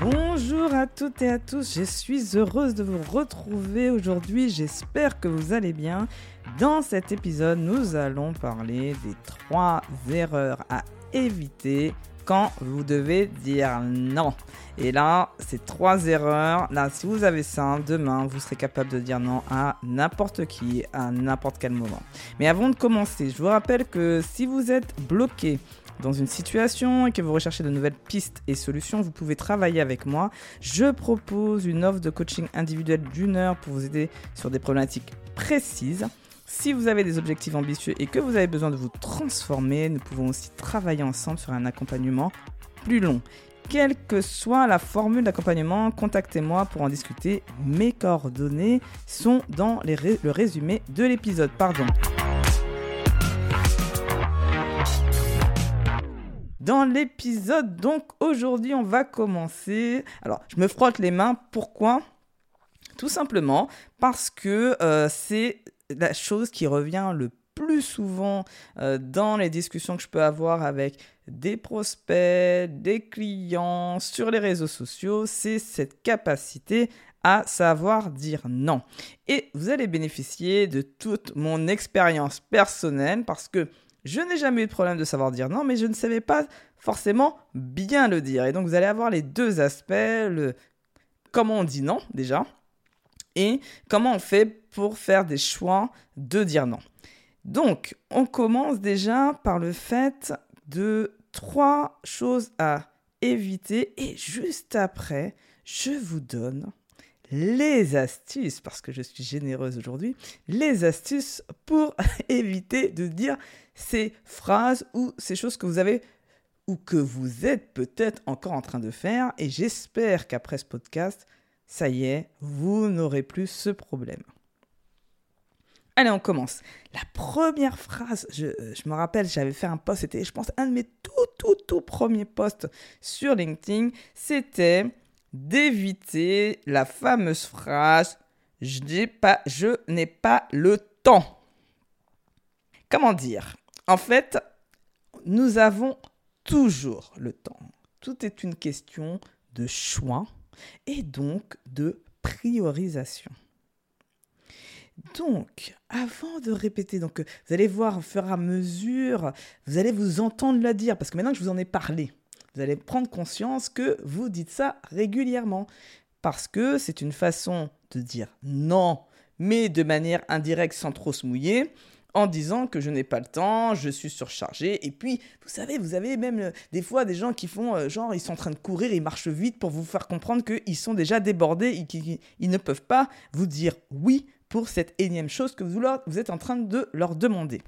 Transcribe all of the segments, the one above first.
Bonjour à toutes et à tous, je suis heureuse de vous retrouver aujourd'hui, j'espère que vous allez bien. Dans cet épisode, nous allons parler des trois erreurs à éviter quand vous devez dire non. Et là, ces trois erreurs, là, si vous avez ça, demain, vous serez capable de dire non à n'importe qui, à n'importe quel moment. Mais avant de commencer, je vous rappelle que si vous êtes bloqué dans une situation et que vous recherchez de nouvelles pistes et solutions, vous pouvez travailler avec moi. Je propose une offre de coaching individuel d'une heure pour vous aider sur des problématiques précises. Si vous avez des objectifs ambitieux et que vous avez besoin de vous transformer, nous pouvons aussi travailler ensemble sur un accompagnement plus long. Quelle que soit la formule d'accompagnement, contactez-moi pour en discuter. Mes coordonnées sont dans le résumé de l'épisode. Pardon. Dans l'épisode. Donc aujourd'hui, on va commencer. Alors, je me frotte les mains. Pourquoi? Tout simplement parce que euh, c'est la chose qui revient le plus souvent euh, dans les discussions que je peux avoir avec des prospects, des clients sur les réseaux sociaux, c'est cette capacité à savoir dire non. Et vous allez bénéficier de toute mon expérience personnelle parce que je n'ai jamais eu de problème de savoir dire non, mais je ne savais pas forcément bien le dire. Et donc vous allez avoir les deux aspects, le comment on dit non déjà, et comment on fait pour faire des choix de dire non. Donc on commence déjà par le fait de trois choses à éviter et juste après, je vous donne les astuces, parce que je suis généreuse aujourd'hui, les astuces pour éviter de dire ces phrases ou ces choses que vous avez ou que vous êtes peut-être encore en train de faire. Et j'espère qu'après ce podcast, ça y est, vous n'aurez plus ce problème. Allez, on commence. La première phrase, je, me rappelle, j'avais fait un post, c'était, je pense, un de mes tout, tout, tout premiers posts sur LinkedIn, c'était d'éviter la fameuse phrase je n'ai pas, je pas le temps. Comment dire? En fait, nous avons toujours le temps. Tout est une question de choix et donc de priorisation. Donc, avant de répéter, donc vous allez voir au fur et à mesure, vous allez vous entendre la dire, parce que maintenant que je vous en ai parlé, vous allez prendre conscience que vous dites ça régulièrement. Parce que c'est une façon de dire non, mais de manière indirecte sans trop se mouiller, en disant que je n'ai pas le temps, je suis surchargé. Et puis, vous savez, vous avez même euh, des fois des gens qui font euh, genre, ils sont en train de courir, ils marchent vite pour vous faire comprendre qu'ils sont déjà débordés et qu'ils ne peuvent pas vous dire oui pour cette énième chose que vous, vous êtes en train de leur demander.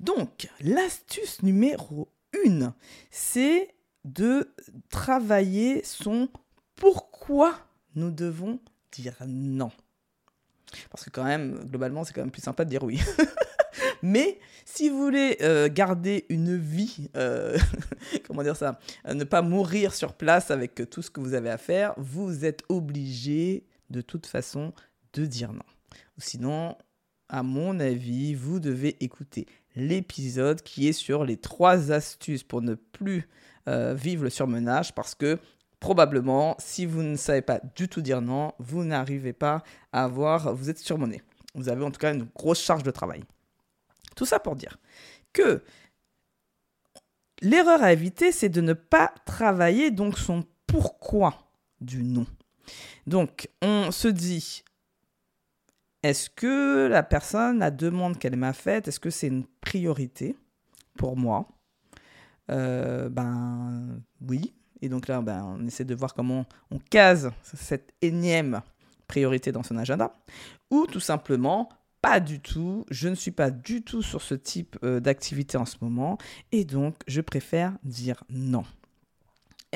Donc, l'astuce numéro une, c'est de travailler son pourquoi nous devons dire non. Parce que quand même, globalement, c'est quand même plus sympa de dire oui. Mais si vous voulez euh, garder une vie, euh, comment dire ça, ne pas mourir sur place avec tout ce que vous avez à faire, vous êtes obligé de toute façon de dire non. Sinon, à mon avis, vous devez écouter l'épisode qui est sur les trois astuces pour ne plus euh, vivre le surmenage parce que probablement, si vous ne savez pas du tout dire non, vous n'arrivez pas à avoir, vous êtes surmené. Vous avez en tout cas une grosse charge de travail. Tout ça pour dire que l'erreur à éviter, c'est de ne pas travailler donc son pourquoi du non. Donc, on se dit, est-ce que la personne, la demande qu'elle m'a faite, est-ce que c'est une priorité pour moi? Euh, Ben oui. Et donc là, ben, on essaie de voir comment on case cette énième priorité dans son agenda. Ou tout simplement, pas du tout, je ne suis pas du tout sur ce type euh, d'activité en ce moment. Et donc, je préfère dire non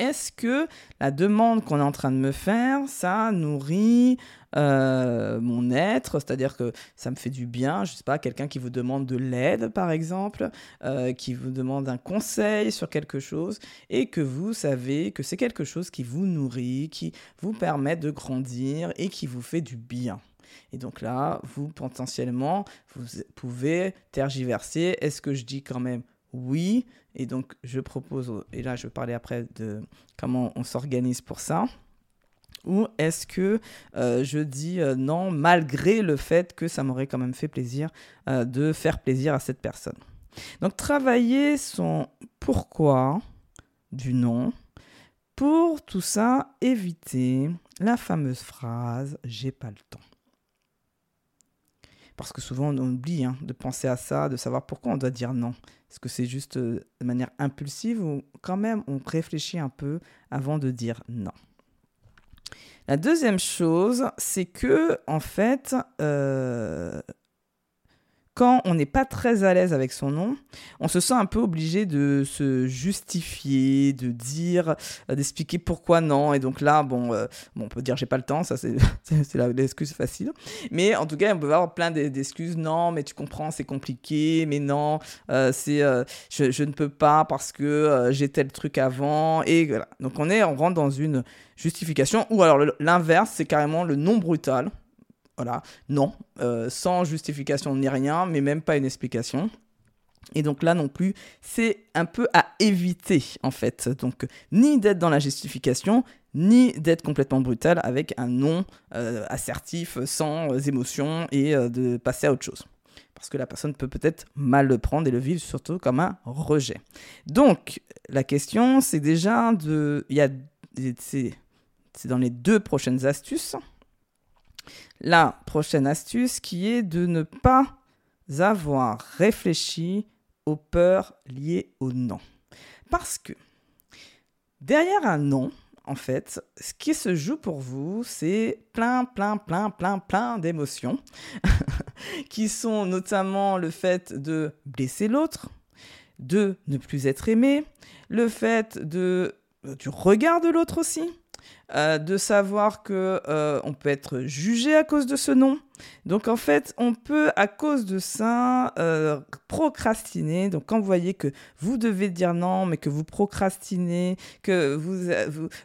est-ce que la demande qu'on est en train de me faire, ça nourrit euh, mon être, c'est-à-dire que ça me fait du bien, je ne sais pas, quelqu'un qui vous demande de l'aide par exemple, euh, qui vous demande un conseil sur quelque chose, et que vous savez que c'est quelque chose qui vous nourrit, qui vous permet de grandir et qui vous fait du bien. Et donc là, vous potentiellement, vous pouvez tergiverser. Est-ce que je dis quand même oui? Et donc je propose, et là je vais parler après de comment on s'organise pour ça, ou est-ce que euh, je dis euh, non malgré le fait que ça m'aurait quand même fait plaisir euh, de faire plaisir à cette personne Donc travailler son pourquoi du non pour tout ça éviter la fameuse phrase j'ai pas le temps. Parce que souvent on oublie hein, de penser à ça, de savoir pourquoi on doit dire non. Est-ce que c'est juste de manière impulsive ou quand même on réfléchit un peu avant de dire non? La deuxième chose, c'est que, en fait, euh, quand on n'est pas très à l'aise avec son nom, on se sent un peu obligé de se justifier, de dire, euh, d'expliquer pourquoi non. Et donc là, bon, euh, bon on peut dire j'ai pas le temps, ça c'est l'excuse facile. Mais en tout cas, on peut avoir plein d'excuses. Non, mais tu comprends, c'est compliqué. Mais non, euh, je, ne peux pas parce que j'ai tel truc avant. Et voilà. Donc on est, on rentre dans une justification. Ou alors l'inverse, c'est carrément le non brutal. Voilà, non, euh, sans justification ni rien, mais même pas une explication. Et donc là non plus, c'est un peu à éviter en fait. Donc ni d'être dans la justification, ni d'être complètement brutal avec un non euh, assertif, sans émotion et euh, de passer à autre chose. Parce que la personne peut peut-être mal le prendre et le vivre surtout comme un rejet. Donc la question c'est déjà de... C'est dans les deux prochaines astuces la prochaine astuce qui est de ne pas avoir réfléchi aux peurs liées au non. Parce que derrière un non, en fait, ce qui se joue pour vous, c'est plein, plein, plein, plein, plein d'émotions, qui sont notamment le fait de blesser l'autre, de ne plus être aimé, le fait de, du regard de l'autre aussi, euh, de savoir que euh, on peut être jugé à cause de ce nom. Donc en fait, on peut à cause de ça euh, procrastiner. Donc quand vous voyez que vous devez dire non, mais que vous procrastinez, que vous,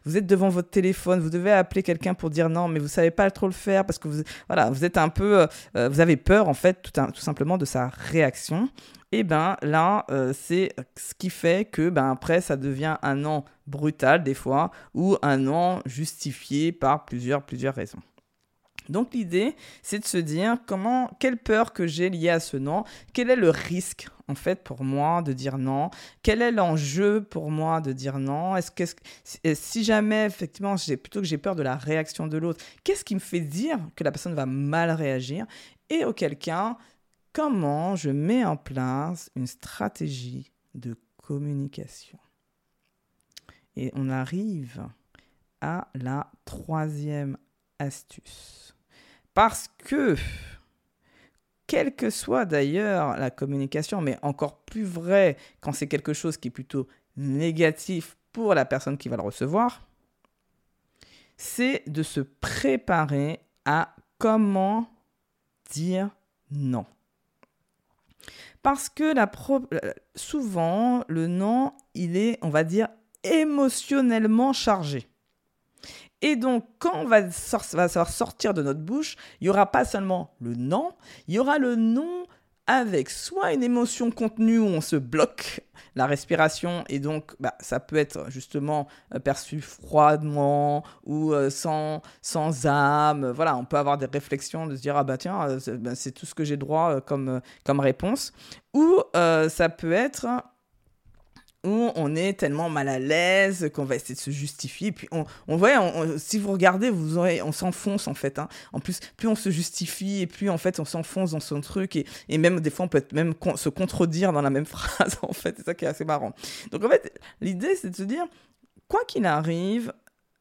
vous, êtes devant votre téléphone, vous devez appeler quelqu'un pour dire non, mais vous savez pas trop le faire parce que vous, voilà, vous êtes un peu, vous avez peur en fait tout, tout simplement de sa réaction et eh ben là, euh, c'est ce qui fait que ben après ça devient un non brutal des fois ou un non justifié par plusieurs plusieurs raisons. Donc l'idée, c'est de se dire comment, quelle peur que j'ai liée à ce non, quel est le risque en fait pour moi de dire non, quel est l'enjeu pour moi de dire non, est-ce que si jamais effectivement j'ai plutôt que j'ai peur de la réaction de l'autre, qu'est-ce qui me fait dire que la personne va mal réagir et auquel cas comment je mets en place une stratégie de communication. Et on arrive à la troisième astuce. Parce que, quelle que soit d'ailleurs la communication, mais encore plus vrai quand c'est quelque chose qui est plutôt négatif pour la personne qui va le recevoir, c'est de se préparer à comment dire non. Parce que la euh, souvent, le non, il est, on va dire, émotionnellement chargé. Et donc, quand on va, va sortir de notre bouche, il n'y aura pas seulement le non, il y aura le non avec soit une émotion contenue où on se bloque la respiration et donc bah, ça peut être justement euh, perçu froidement ou euh, sans, sans âme. Voilà, on peut avoir des réflexions de se dire ah bah tiens, euh, bah, c'est tout ce que j'ai droit comme, comme réponse. Ou ça peut être on est tellement mal à l'aise qu'on va essayer de se justifier. Puis on, voit, si vous regardez, vous aurez, on s'enfonce en fait. Hein. En plus, plus on se justifie et plus en fait on s'enfonce dans son truc et, et, même des fois on peut même se contredire dans la même phrase en fait. C'est ça qui est assez marrant. Donc en fait, l'idée c'est de se dire, quoi qu'il arrive,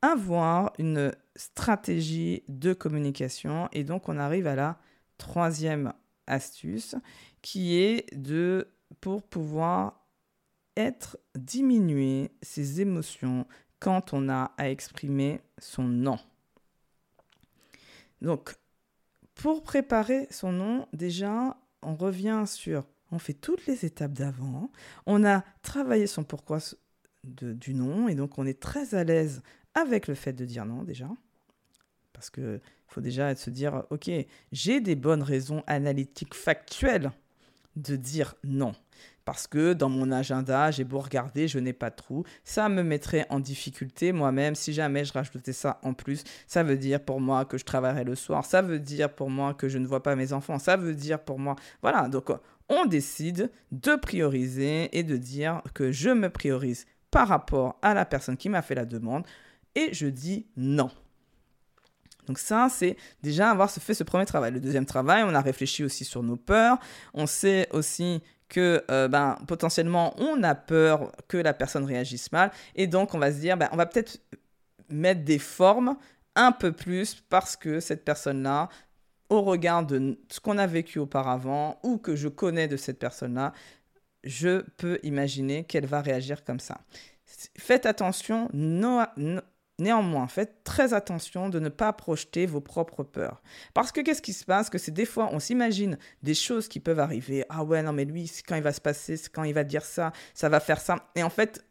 avoir une stratégie de communication et donc on arrive à la troisième astuce qui est de pour pouvoir être diminuer ses émotions quand on a à exprimer son non. Donc, pour préparer son nom, déjà, on revient sur, on fait toutes les étapes d'avant, on a travaillé son pourquoi du non, et donc on est très à l'aise avec le fait de dire non déjà. Parce qu'il faut déjà se dire, ok, j'ai des bonnes raisons analytiques factuelles de dire non. Parce que dans mon agenda, j'ai beau regarder, je n'ai pas de trou. Ça me mettrait en difficulté moi-même si jamais je rajoutais ça en plus. Ça veut dire pour moi que je travaillerai le soir. Ça veut dire pour moi que je ne vois pas mes enfants. Ça veut dire pour moi... Voilà, donc on décide de prioriser et de dire que je me priorise par rapport à la personne qui m'a fait la demande et je dis non. Donc ça, c'est déjà avoir fait ce premier travail. Le deuxième travail, on a réfléchi aussi sur nos peurs. On sait aussi que euh, ben, potentiellement on a peur que la personne réagisse mal et donc on va se dire ben, on va peut-être mettre des formes un peu plus parce que cette personne-là au regard de ce qu'on a vécu auparavant ou que je connais de cette personne-là, je peux imaginer qu'elle va réagir comme ça. Faites attention, néanmoins, faites très attention de ne pas projeter vos propres peurs. Parce que qu'est-ce qui se passe? Que c'est des fois, on s'imagine des choses qui peuvent arriver. Ah ouais, non, mais lui, quand il va se passer, quand il va dire ça, ça va faire ça. Et en fait,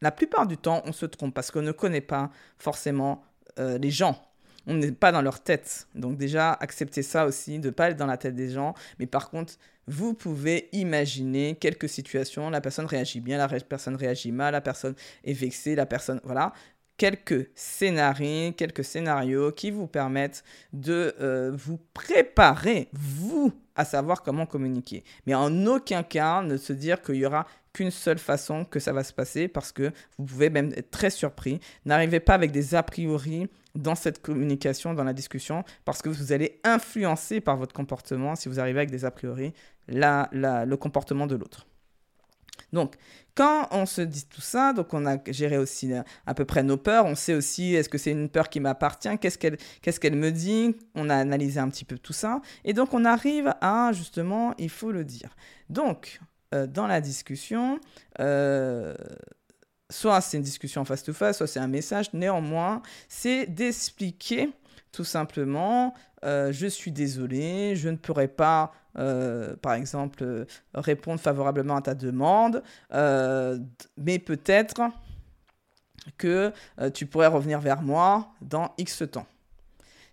la plupart du temps, on se trompe parce qu'on ne connaît pas forcément euh, les gens on n'est pas dans leur tête. Donc déjà, acceptez ça aussi, de ne pas être dans la tête des gens. Mais par contre, vous pouvez imaginer quelques situations. La personne réagit bien, la personne réagit mal, la personne est vexée, la personne... Voilà. Quelques scénarios, quelques scénarios qui vous permettent de euh, vous préparer, vous, à savoir comment communiquer. Mais en aucun cas ne se dire qu'il y aura qu'une seule façon que ça va se passer parce que vous pouvez même être très surpris. N'arrivez pas avec des a priori dans cette communication, dans la discussion, parce que vous allez influencer par votre comportement, si vous arrivez avec des a priori, le comportement de l'autre. Donc, quand on se dit tout ça, donc on a géré aussi euh, à peu près nos peurs, on sait aussi est-ce que c'est une peur qui m'appartient, qu'est-ce qu'elle me dit, on a analysé un petit peu tout ça, et donc on arrive à justement, il faut le dire. Donc, euh, dans la discussion, euh, soit c'est une discussion face-to-face, soit c'est un message. Néanmoins, c'est d'expliquer tout simplement, je suis désolé, je ne pourrai pas, euh, par exemple, répondre favorablement à ta demande, euh, mais peut-être que tu pourrais revenir vers moi dans X temps.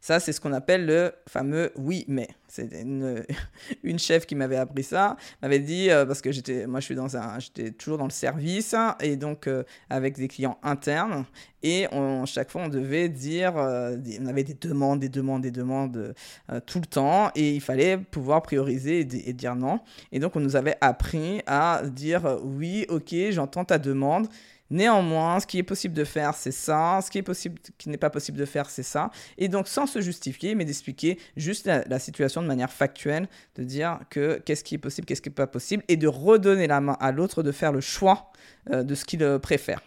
Ça, c'est ce qu'on appelle le fameux oui, mais. C'est une, chef qui m'avait appris ça, m'avait dit, euh, parce que j'étais, moi je suis dans un, j'étais toujours dans le service, et donc euh, avec des clients internes, et on, chaque fois on devait dire, euh, on avait des demandes, des demandes, des demandes tout le temps, et il fallait pouvoir prioriser et, et, dire non. Et donc on nous avait appris à dire oui, ok, j'entends ta demande, Néanmoins, ce qui est possible de faire, c'est ça. Ce qui est possible, qui n'est pas possible de faire, c'est ça. Et donc, sans se justifier, mais d'expliquer juste la, situation de manière factuelle, de dire que qu'est-ce qui est possible, qu'est-ce qui n'est pas possible, et de redonner la main à l'autre de faire le choix euh, de ce qu'il euh, préfère.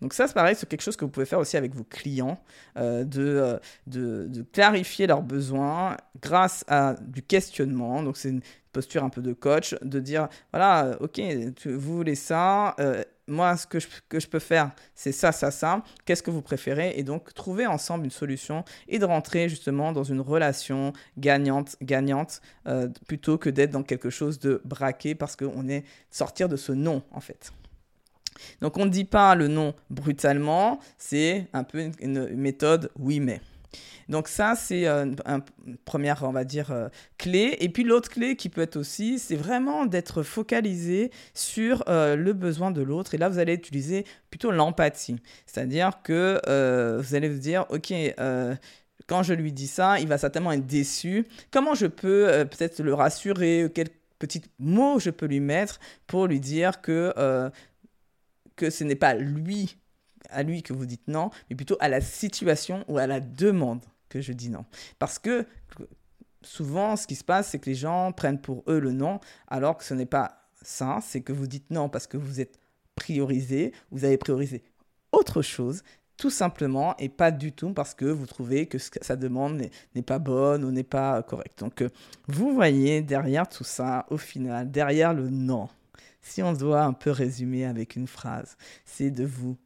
Donc ça, c'est pareil, c'est quelque chose que vous pouvez faire aussi avec vos clients, euh, de, de, clarifier leurs besoins grâce à du questionnement. Donc c'est une posture un peu de coach, de dire, voilà, ok, vous voulez ça, moi, ce que je, peux faire, c'est ça, ça, ça. Qu'est-ce que vous préférez? Et donc, trouver ensemble une solution et de rentrer justement dans une relation gagnante, gagnante, euh, plutôt que d'être dans quelque chose de braqué parce qu'on est sortir de ce non, en fait. Donc, on ne dit pas le non brutalement, c'est un peu une méthode oui, mais. Donc ça, c'est euh, une première, on va dire, euh, clé. Et puis l'autre clé qui peut être aussi, c'est vraiment d'être focalisé sur euh, le besoin de l'autre. Et là, vous allez utiliser plutôt l'empathie. C'est-à-dire que vous allez vous dire, OK, quand je lui dis ça, il va certainement être déçu. Comment je peux peut-être le rassurer? Quels petits mots je peux lui mettre pour lui dire que, que ce n'est pas lui à lui que vous dites non, mais plutôt à la situation ou à la demande que je dis non. Parce que souvent, ce qui se passe, c'est que les gens prennent pour eux le non, alors que ce n'est pas ça, c'est que vous dites non parce que vous êtes priorisé, vous avez priorisé autre chose, tout simplement, et pas du tout parce que vous trouvez que sa demande n'est pas bonne ou n'est pas correcte. Donc, euh, vous voyez derrière tout ça, au final, derrière le non, si on doit un peu résumer avec une phrase, c'est de vous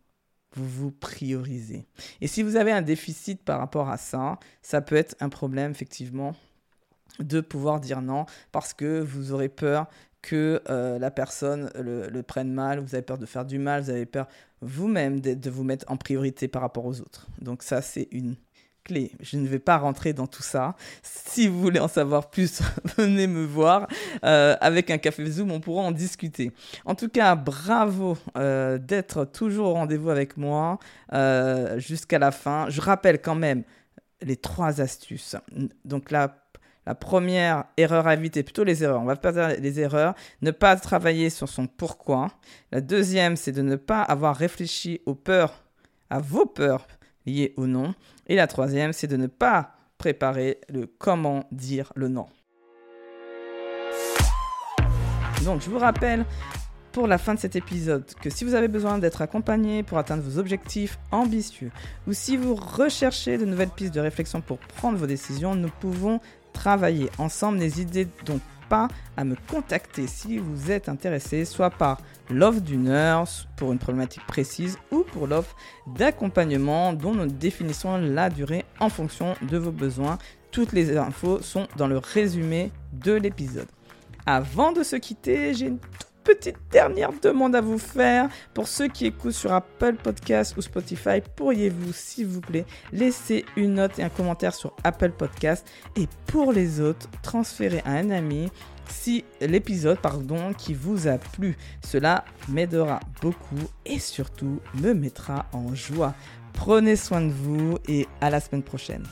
vous vous priorisez. Et si vous avez un déficit par rapport à ça, ça peut être un problème effectivement de pouvoir dire non parce que vous aurez peur que euh, la personne le, prenne mal, vous avez peur de faire du mal, vous avez peur vous-même de, de, vous mettre en priorité par rapport aux autres. Donc ça, c'est une clés. Je ne vais pas rentrer dans tout ça. Si vous voulez en savoir plus, venez me voir. Euh, avec un café Zoom, on pourra en discuter. En tout cas, bravo euh, d'être toujours au rendez-vous avec moi euh, jusqu'à la fin. Je rappelle quand même les trois astuces. Donc la la première erreur à éviter, plutôt les erreurs, on va pas dire les erreurs, ne pas travailler sur son pourquoi. La deuxième, c'est de ne pas avoir réfléchi aux peurs, à vos peurs liées au non. Et la troisième, c'est de ne pas préparer le comment dire le non. Donc, je vous rappelle pour la fin de cet épisode que si vous avez besoin d'être accompagné pour atteindre vos objectifs ambitieux ou si vous recherchez de nouvelles pistes de réflexion pour prendre vos décisions, nous pouvons travailler ensemble. N'hésitez donc à me contacter si vous êtes intéressé, soit par l'offre d'une heure pour une problématique précise ou pour l'offre d'accompagnement dont nous définissons la durée en fonction de vos besoins. Toutes les infos sont dans le résumé de l'épisode. Avant de se quitter, j'ai une petite dernière demande à vous faire. Pour ceux qui écoutent sur Apple Podcast ou Spotify, pourriez-vous, s'il vous plaît, laisser une note et un commentaire sur Apple Podcast Et pour les autres, transférer à un ami si l'épisode pardon qui vous a plu. Cela m'aidera beaucoup et surtout me mettra en joie. Prenez soin de vous et à la semaine prochaine.